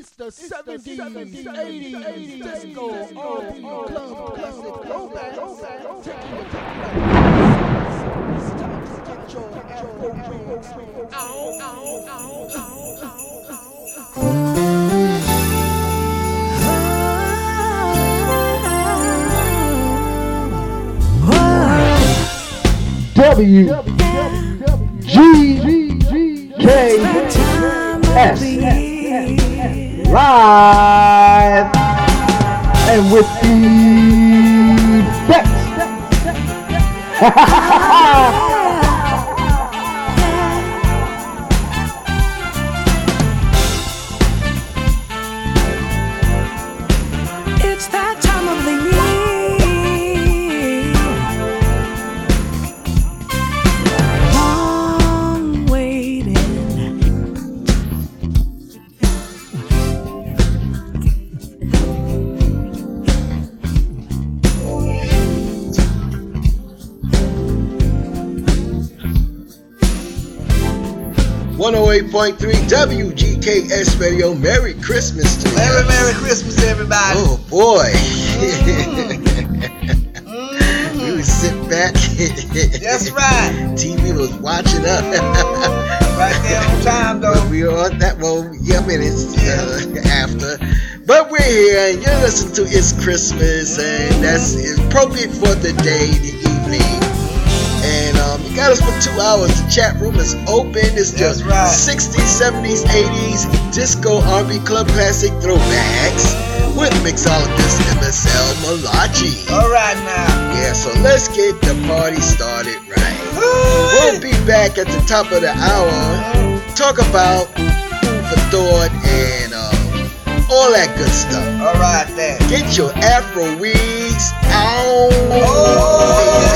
It's the 70s, 70s 80s, 80s disco, R&B, club, classic, throwback, taking it to the back. It's time to get your Afro beats. Ow, ow, ow, ow, ow, ow. W G K S live and with the best. 108.3 WGKS Radio. Merry Christmas to Merry. Merry Christmas, everybody. Oh, boy. Mm. we would sit back. That's right. TV was watching us. Mm-hmm. right there on time, though. But we are on that, well, yeah, minutes uh, yeah. After. But we're here, and you're listening to It's Christmas, and that's appropriate for the day, the got us for two hours. The chat room is open. It's just right. 60s, 70s, 80s disco R&B club classic throwbacks with mixologist MSL Malachi. All right now. Yeah, so let's get the party started right. We'll be back at the top of the hour. Talk about food for thought and um, all that good stuff. All right then. Get your Afro wigs out. Oh!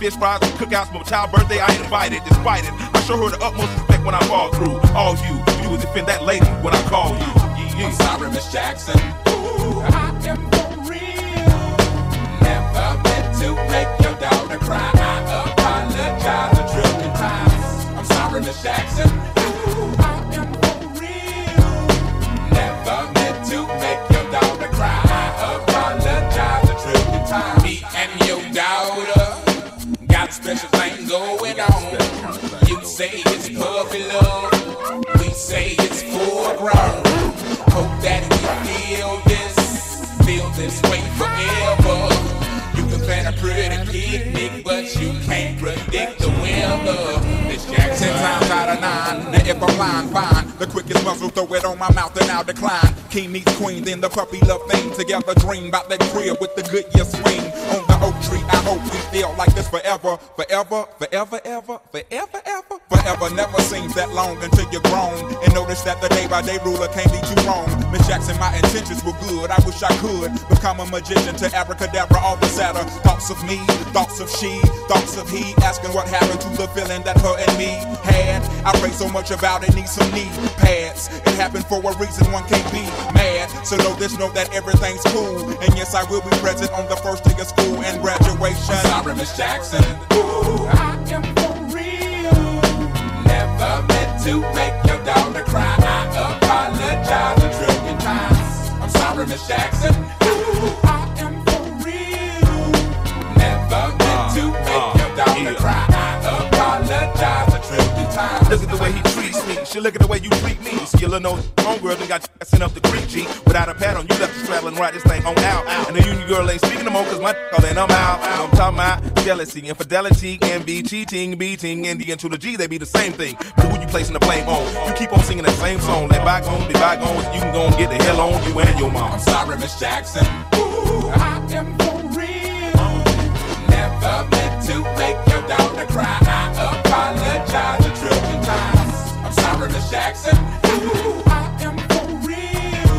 fish fries and cookouts, my child's birthday I ain't invited. Despite it, I show her the utmost respect when I fall through. All you, you will defend that lady when I call you. Yeah, yeah. I'm sorry, Miss Jackson. My mouth and I'll decline. King meets queen, then the puppy love thing. Together dream about that crib with the good year swing. On the oak tree, I hope we feel like this forever. Forever, forever, ever. Forever never seems that long until you're grown. And notice that the day by day ruler can't be too wrong. Miss Jackson, my intentions were good. I wish I could become a magician to abracadabra all the sadder. Thoughts of me, thoughts of she, thoughts of he. Asking what happened to the feeling that her and me had. I pray so much about it, need some knee pads. It happened for a reason, one can't be mad. So know this, know that everything's cool. And yes, I will be present on the first day of school and graduation. sorry, Miss Jackson. Ooh, I to make your daughter cry. I apologize a trillion times. I'm sorry, Miss Jackson. Ooh, I am for real. Never meant to uh, make uh, your daughter cry. I apologize a trillion times. Look at the way he treats me. She look at the way you treat me. Little nose homegirl done got you sent up the creek, G. Without a pad on, you left us traveling right this thing on out. And the union girl ain't speaking no more cause my calling I'm out. I'm talking about jealousy, infidelity, envy, cheating, beating, and the N to the G, they be the same thing. Placing the blame on? You keep on singing that same song. Let bygones be bygones. You can go and get the hell on you and your mom. I'm sorry, Miss Jackson. Ooh, I am for real. Never meant to make your daughter cry. I apologize a trillion times. I'm sorry, Miss Jackson. Ooh, I am for real.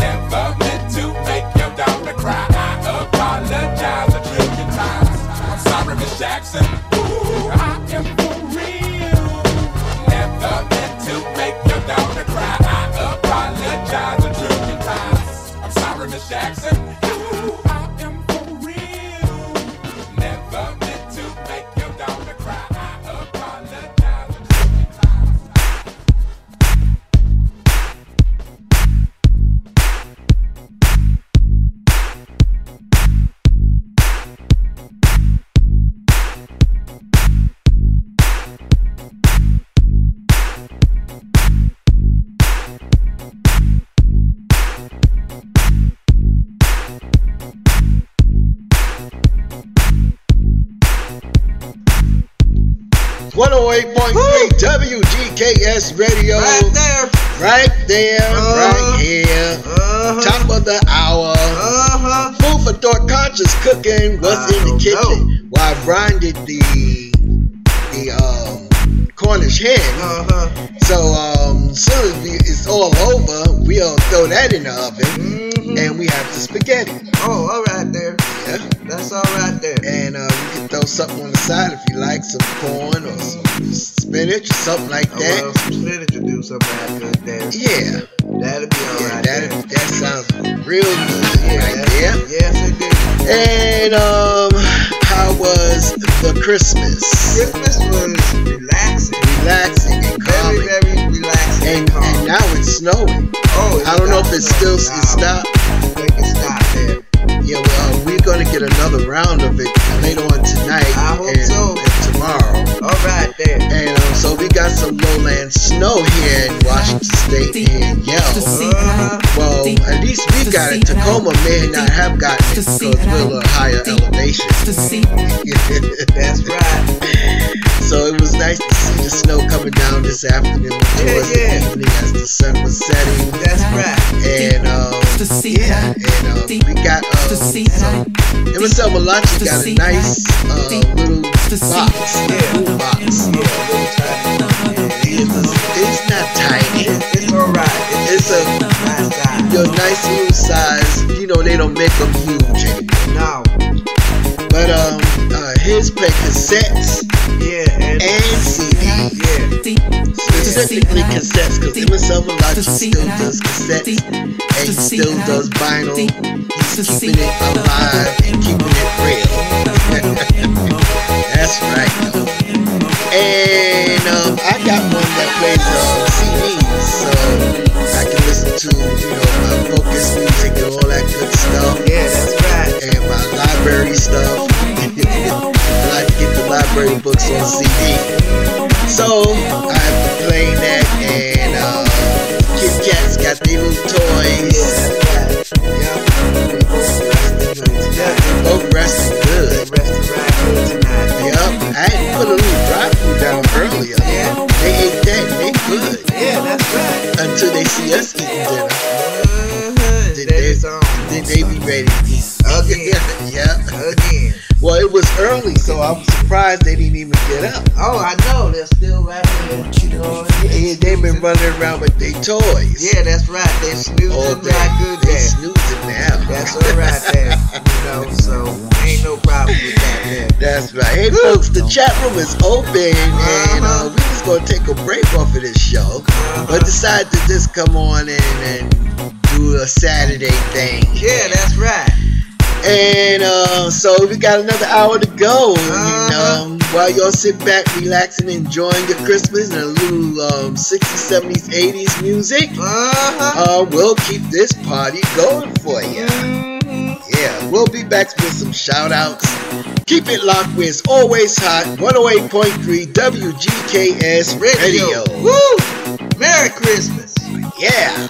Never meant to make your daughter cry. I apologize a trillion times. I'm sorry, Miss Jackson. 108.3 WGKS Radio. Right there. Right there. Uh, right uh-huh. here. Uh-huh. Top of the hour. Uh-huh. Food for thought, conscious cooking. What's I in the kitchen? Know. While I grinded the the uh Cornish hen. Uh-huh. So um, soon as we, it's all over, we'll throw that in the oven, Mhm. and we have the spaghetti. Oh, all right there. Yeah. That's all right there. And uh, we can throw something on the side if you like, some corn or some spinach or something like Oh, that. well, some spinach will do something there. Yeah, That'll be all yeah, right that that sounds real good Yeah, right there. Yes, it did. And um, how was the Christmas? Christmas was relaxing. Relaxing and Very, calming. very relaxing. And, calm. and now it's snowing. oh, I don't know if it's still it stopped. I think it stopped there. Yeah, well, we're gonna get another round of it later on tonight I hope and, so. and tomorrow. All right there. And um, so we got some lowland snow here in Washington State and Yell. Uh-huh. Well, at least we got it. Tacoma may not have gotten it because we're a little higher elevation. That's right. so it was nice to see the snow coming down this afternoon towards yeah. the evening as the sun was setting. That's right. And um, yeah, and um, we got um, some. MSL Malachi got a nice uh, little box, Yeah. little box. Yeah, a. It's, it's not tiny. It's, it's all right. It's It's, a your nice little size. You know they don't make them huge anymore. No. But um, uh, his play cassettes Yeah, and, and CDs. yeah. Specifically cassettes, because MSL Malachi still does cassettes and he still does vinyl. He's keeping it alive and keeping it real. That's right. And um, I got one that plays um, CDs, so I can listen to, you know, my focus music and all that good stuff. Yeah, that's right. And my library stuff. Library books on CD. So I've been playing that, and uh, running around with their toys. Yeah, that's right. They snoozing day. right good They there. snoozing now. That's all right there. You know, so ain't no problem with that there. That's right. Hey, folks, the chat room is open, and uh, we just gonna take a break off of this show, but decided to just come on in and do a Saturday thing. Yeah, that's right. And uh, so we got another hour to go. Uh-huh. um, while y'all sit back, relaxing, enjoying your Christmas and a little um, 60s, 70s, 80s music, Uh-huh. uh, we'll keep this party going for you. Mhm. Yeah, we'll be back with some shout outs. Keep it locked where it's always hot. 108.3 WGKS Radio. Radio. Woo! Merry Christmas. Yeah.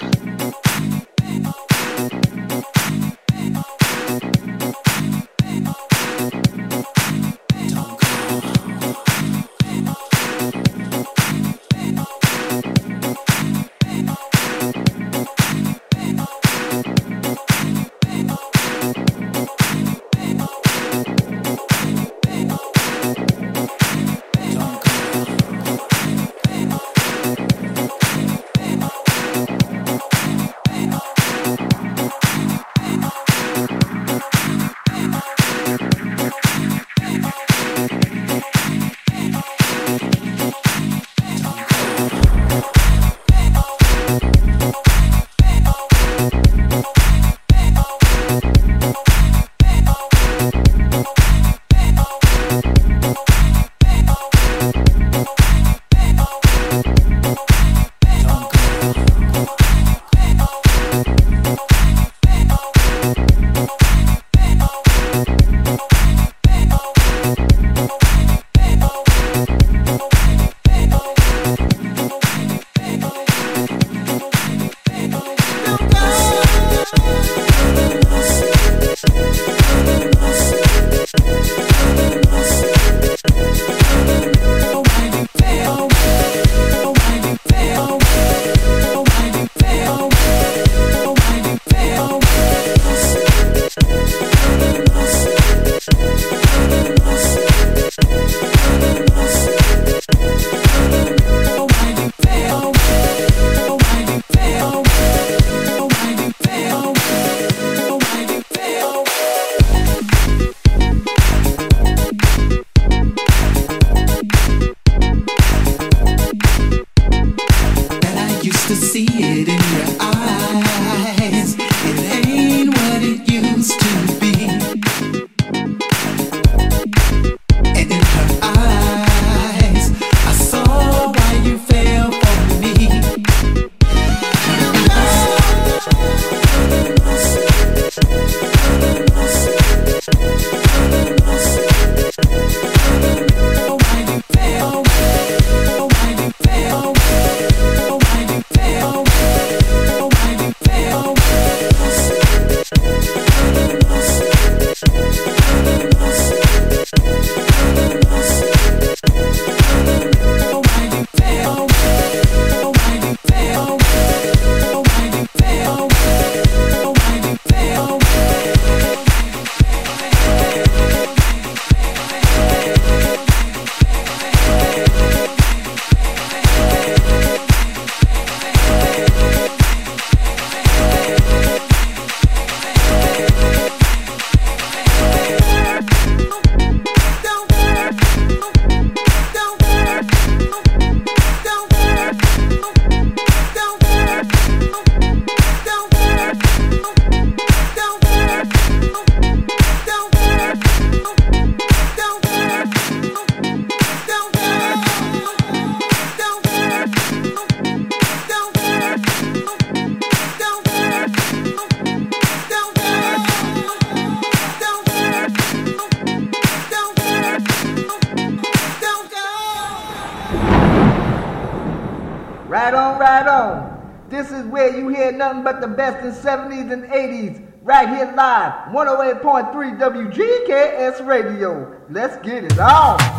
100.3 WGKS Radio. Let's get it on.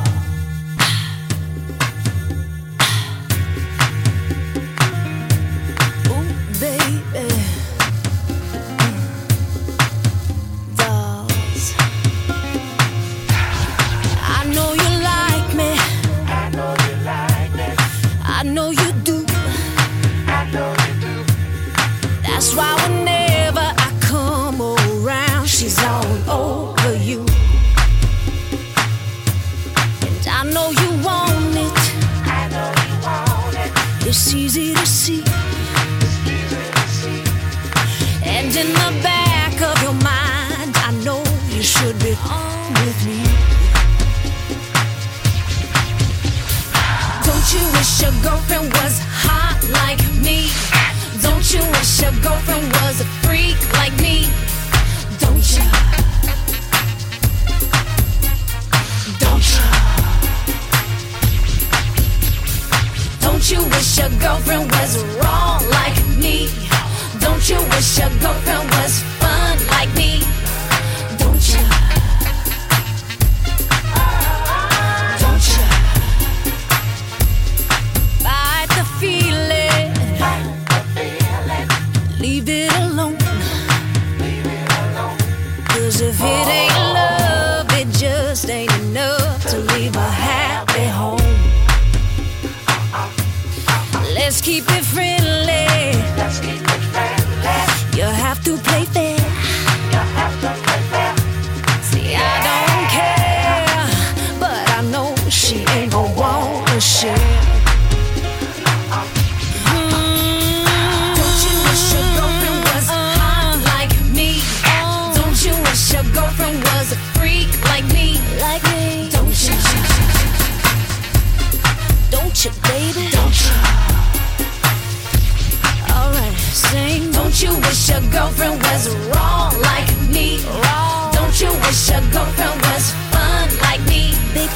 Don't you wish your girlfriend was wrong like me? Wrong. Don't you wish your girlfriend was fun like me? Big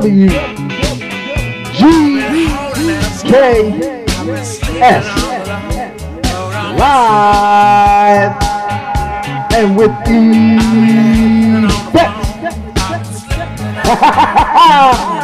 W G K S. Live and with the Well,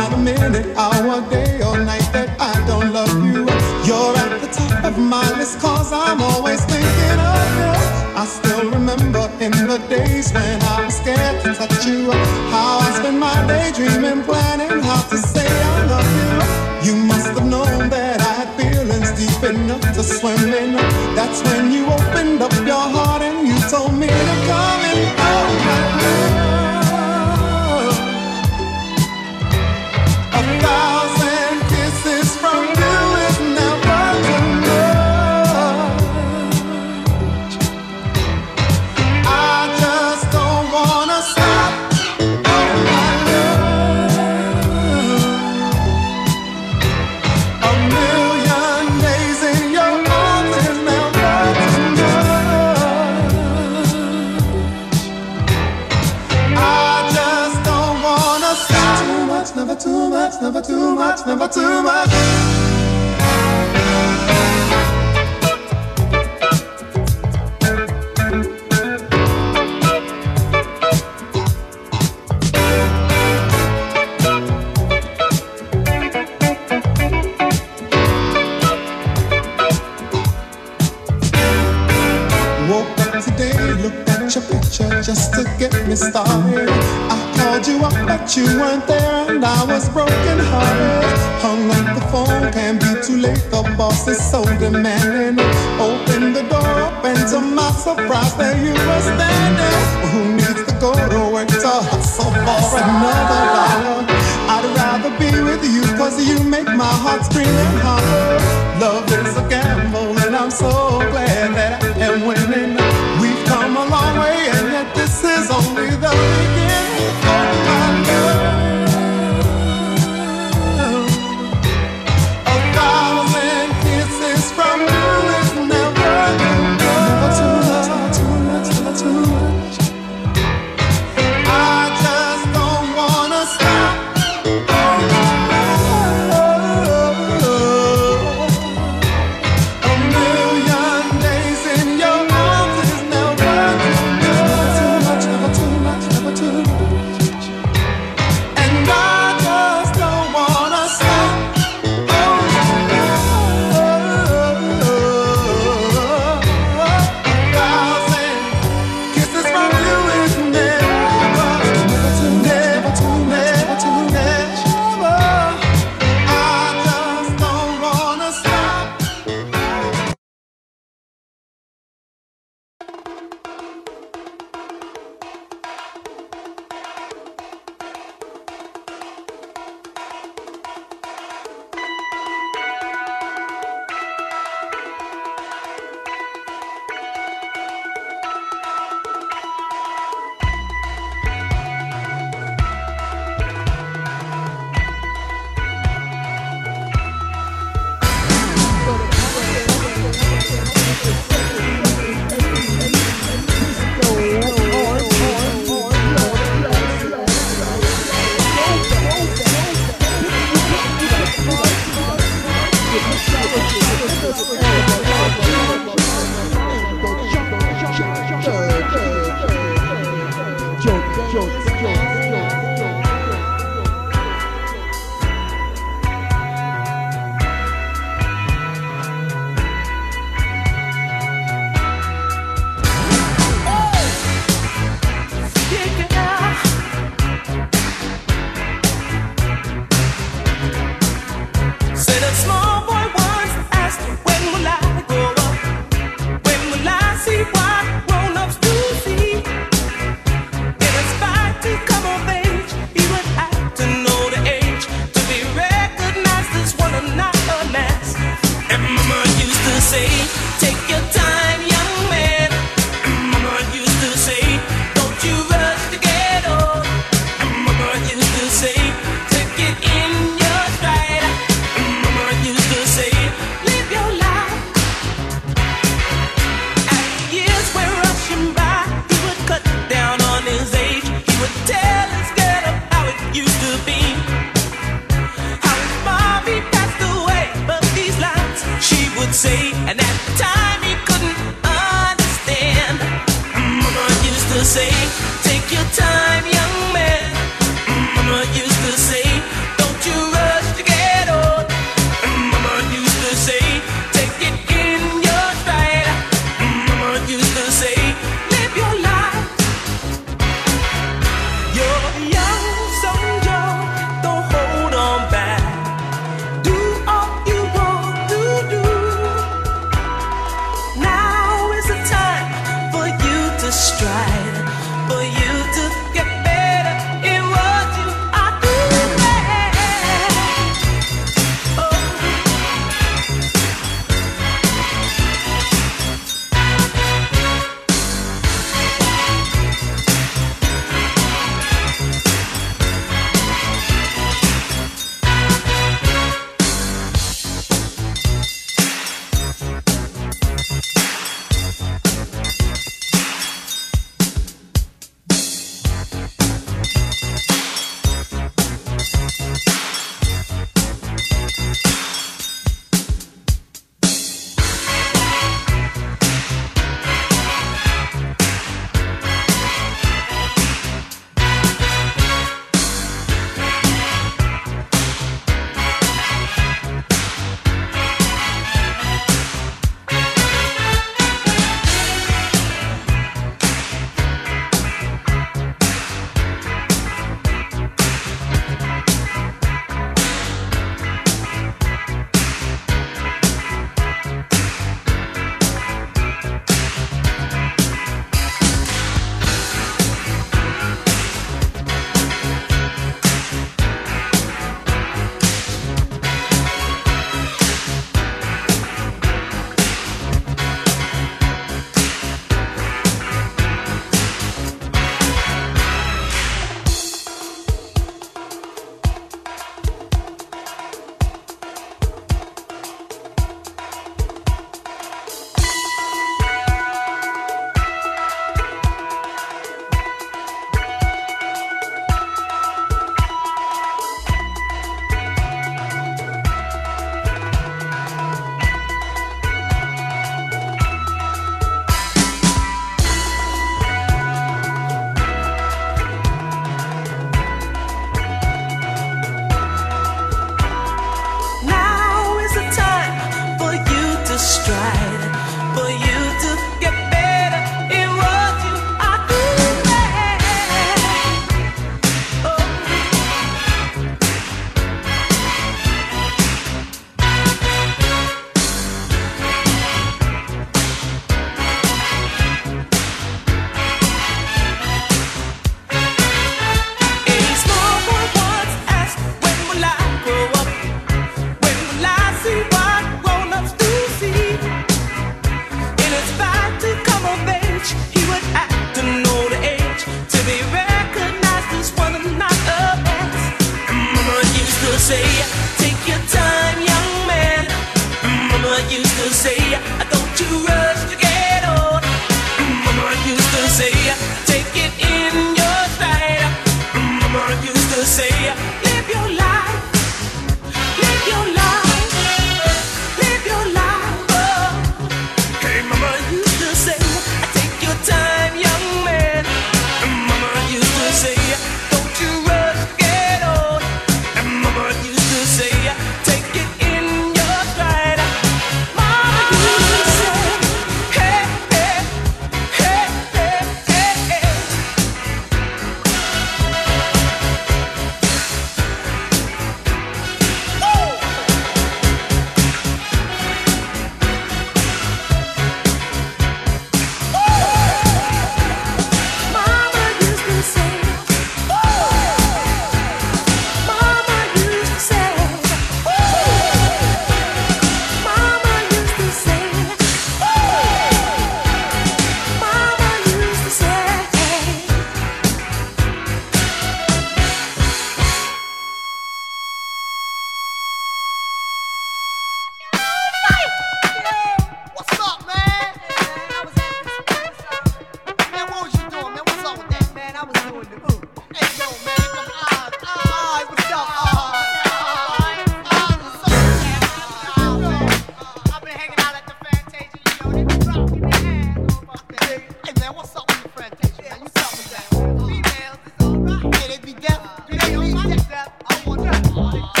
want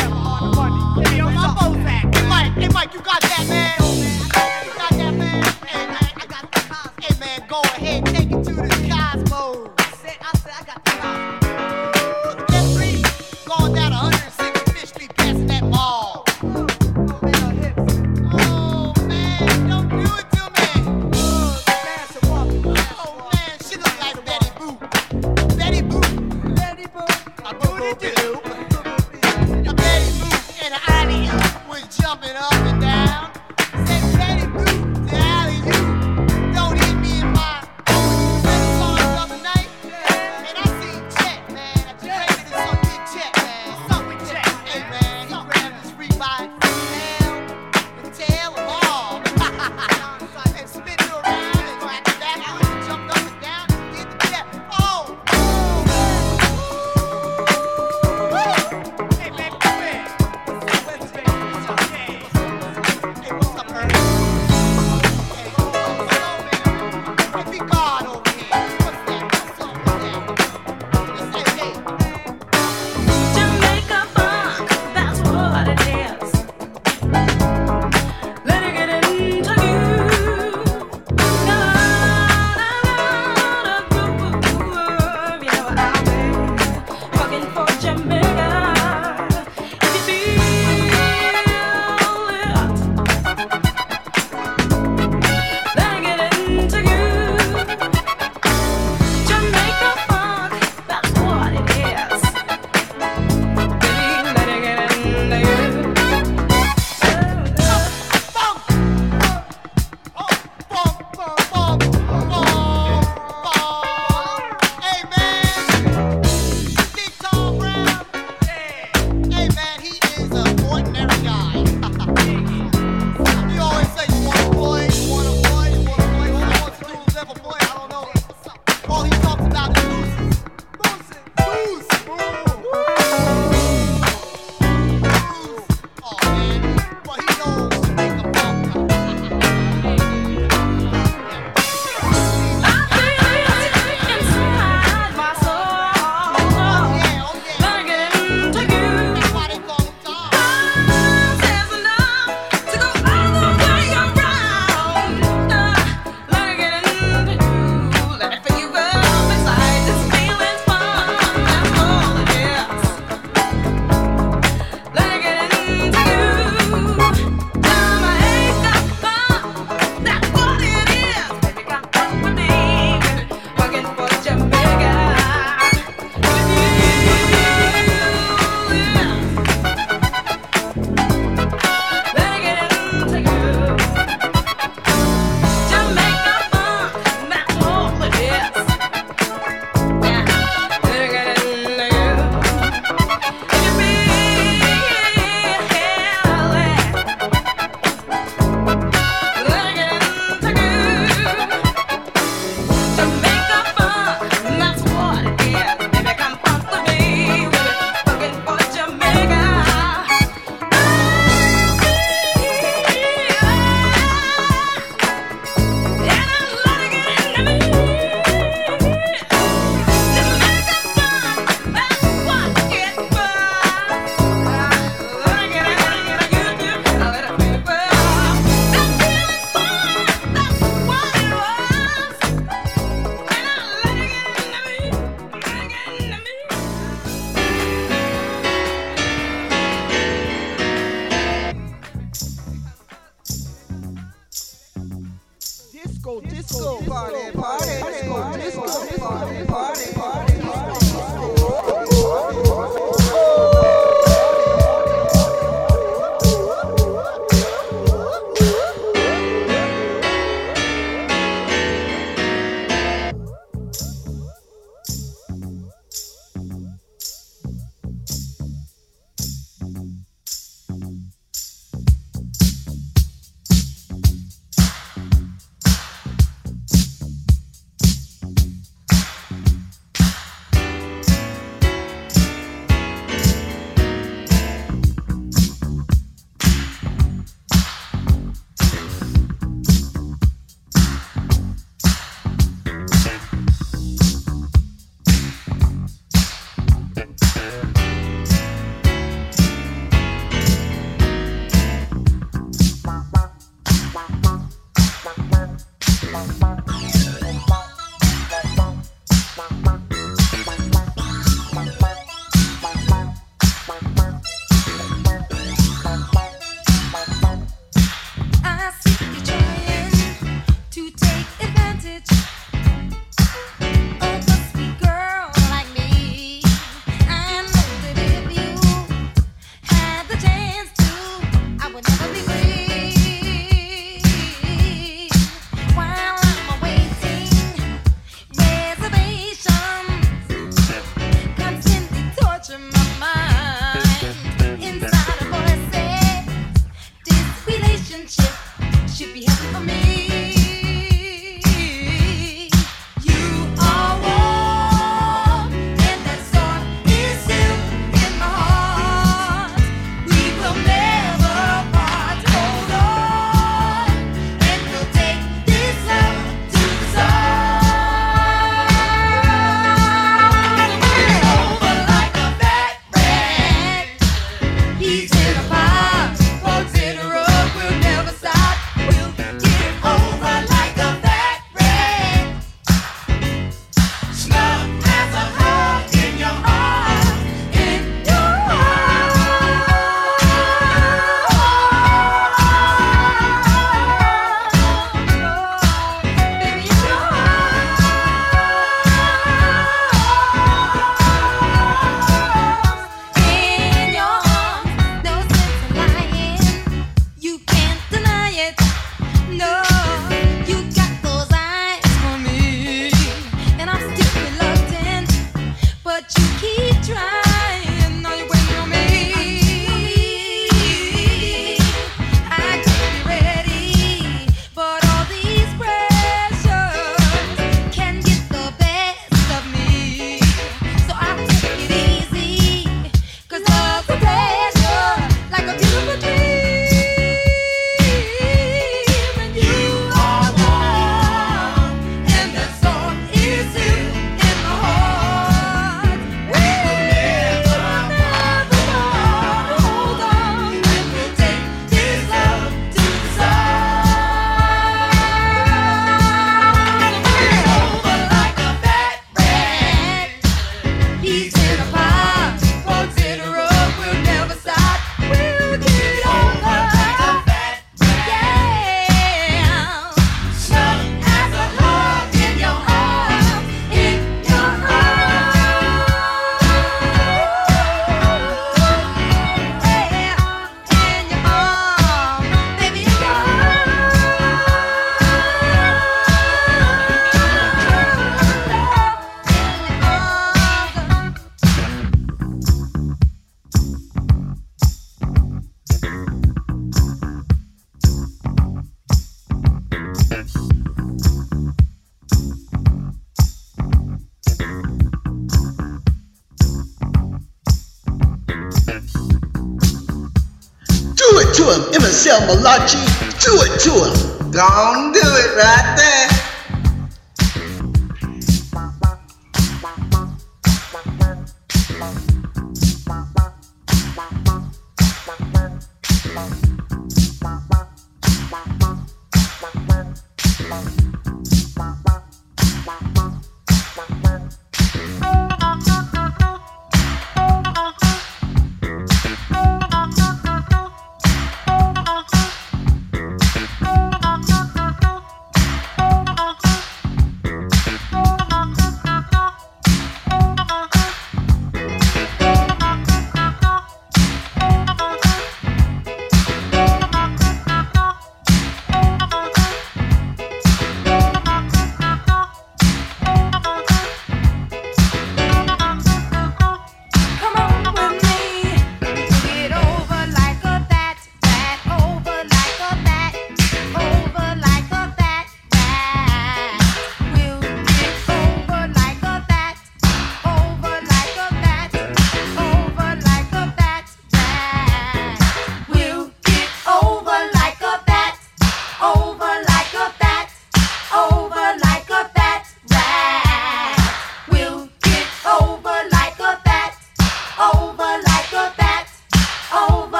Malachi, do it to him. Don't do it right there.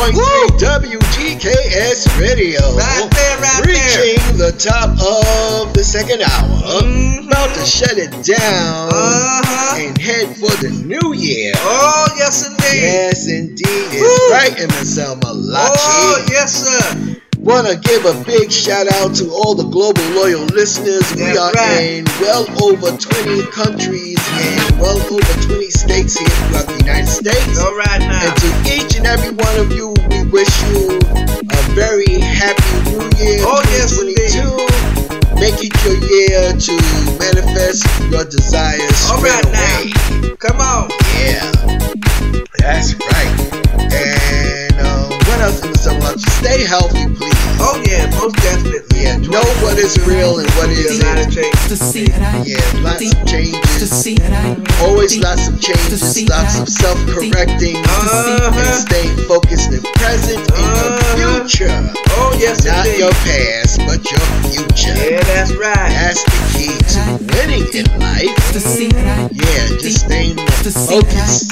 108.3 WGKS Radio. Right there, right Reaching the top of the second hour. Mm-hmm. About to shut it down uh-huh. and head for the new year. Oh, yes, indeed. Yes, indeed. It's right, MSL Malachi. Oh, yes, sir. Want to give a big shout out to all the global loyal listeners. we are in well over 20 countries and well over 20 states here throughout the United States. All right now. And to each and every one of you, we wish you a very happy new year. Oh, yes, 2022. Make it your year to manifest your desires All right away. now. Come on. Yeah, that's right. And what else in the summer? Stay healthy, please. Oh, yeah, most definitely. Yeah, know what is real and what is Not a change. Yeah, lots of changes. Always lots of changes, lots of self-correcting, Uh-huh. and staying focused and present in your future. Oh, yes, Not indeed. your past, but your future. Yeah, that's right. That's the key to winning in life. Yeah, just staying focused.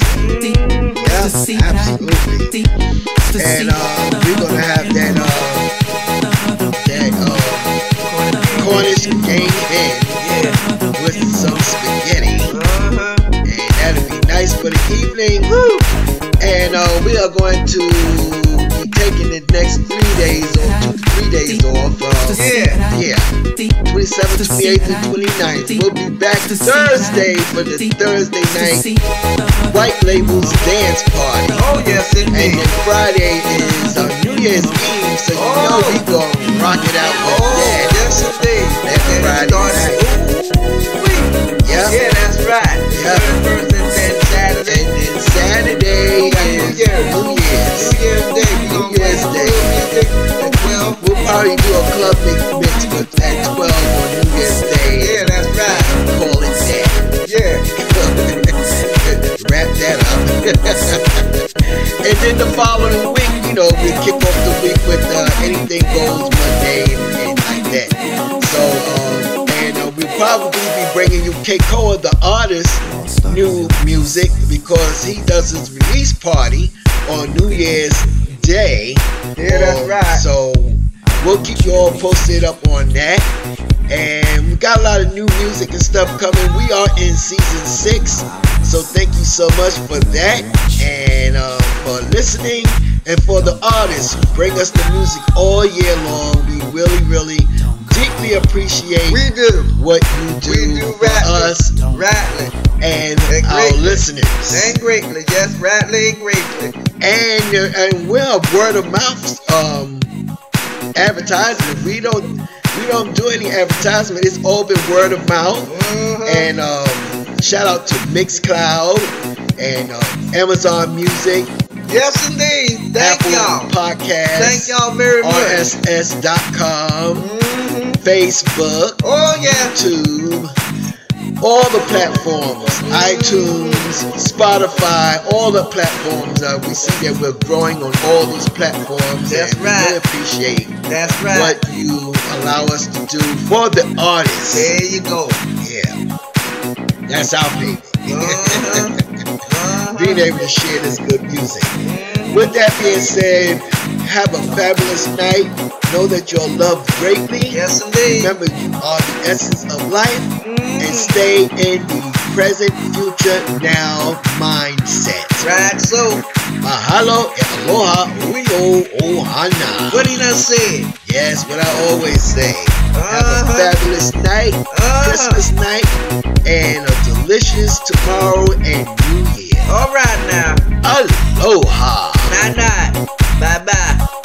Yeah, absolutely. And uh, we're gonna have that uh, that uh, Cornish game hen with some spaghetti, and that'll be nice for the evening. And uh, we are going to taking the next three days or two three days off. Uh, Yeah. yeah. 27th, 28th, and 29th. We'll be back Thursday for the Thursday night White Labels Dance Party. Oh, yes, And then Friday is uh, New Year's Eve, so you know we gon' rock it out with Oh, that. yes, indeed. That And Friday it starts- Yeah. Yeah, that's right. Yeah. First and then Saturday. And then Saturday We got 12. We'll do a club mix, mix with at 12 on New Year's Day. Yeah, that's right. Call it that. Yeah. Wrap that up. and then the following week, you know, we kick off the week with uh, Anything Goes Monday and, and like that. So, um, and uh, we'll probably be bringing you Keikoa, the artist, new music because he does his release party on New Year's Day. Yeah, that's Um, right. So, we'll keep you all posted up on that. And we got a lot of new music and stuff coming. We are in season six. So thank you so much for that and uh, for listening and for the artists who bring us the music all year long. We really, really deeply appreciate We do. what you do, We do for us rattling. and And our listeners. And greatly. Yes, rattling greatly. And uh, and we're a word of mouth um, advertisement. We don't we don't do any advertisement. It's all been word of mouth. Uh-huh. And um, shout out to Mixcloud and uh, Amazon Music, Yes, indeed. Thank Apple y'all. Podcast. Thank y'all very much. RSS.com, Mhm. Facebook, Oh, yeah. YouTube, all the platforms, iTunes, Spotify, all the platforms. Uh, we see that we're growing on all these platforms. That's and right. We appreciate That's right. what you allow us to do for the artists. There you go. Yeah, that's our baby. Uh-huh. Uh-huh. Being able to share this good music. With that being said, have a fabulous night. Know that you're loved greatly. Yes, indeed. Remember, you are the essence of life. And stay in the present, future, now mindset. Right, so. Mahalo e aloha uyo ohana. What did I say? Yes, what I always say. Have a Uh-huh. fabulous night, Uh-huh. Christmas night, and a delicious tomorrow and New Year. All right now. Aloha. Night night. Bye bye.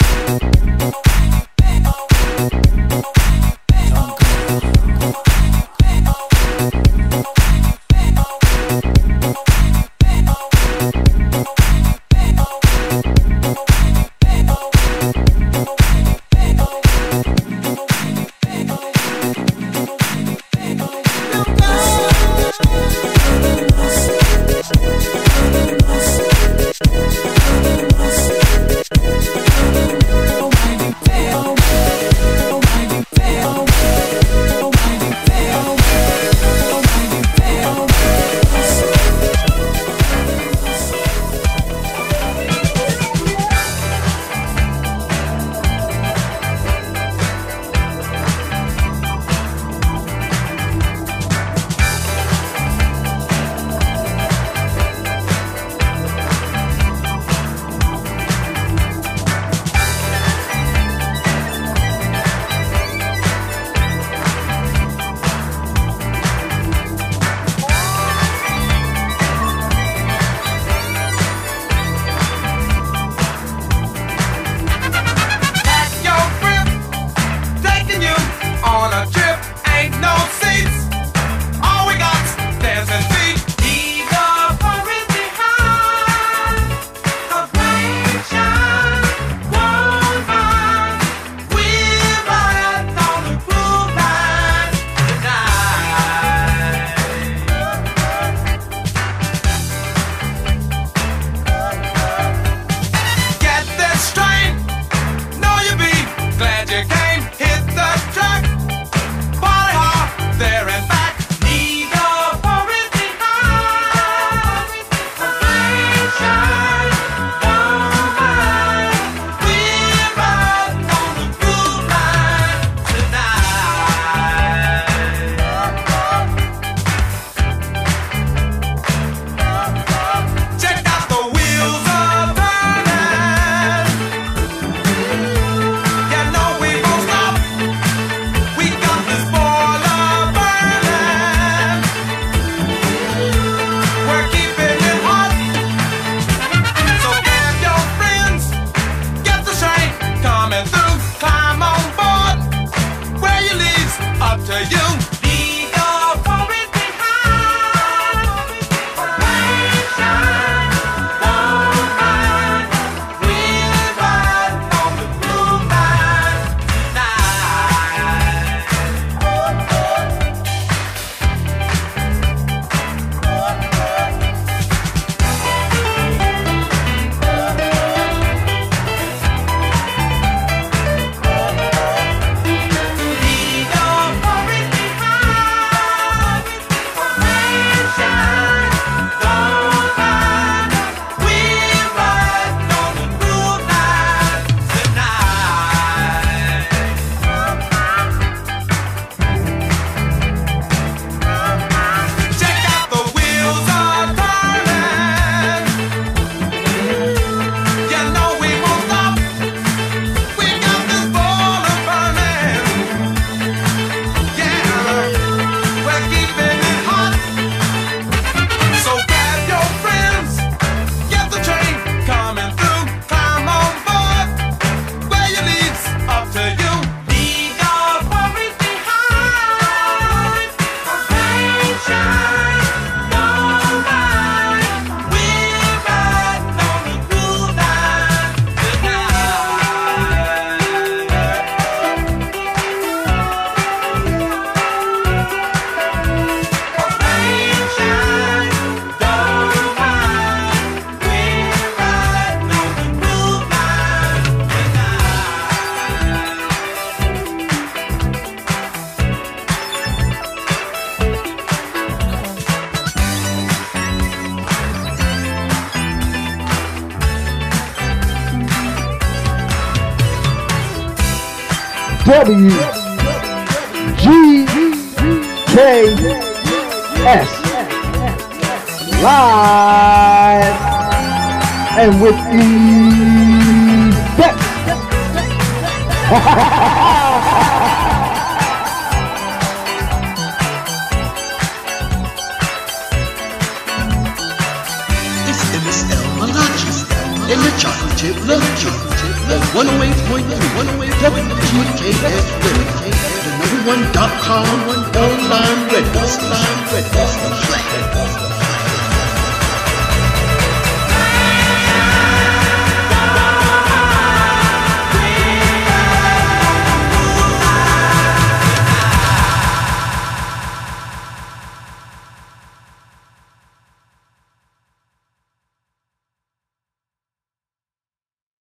And with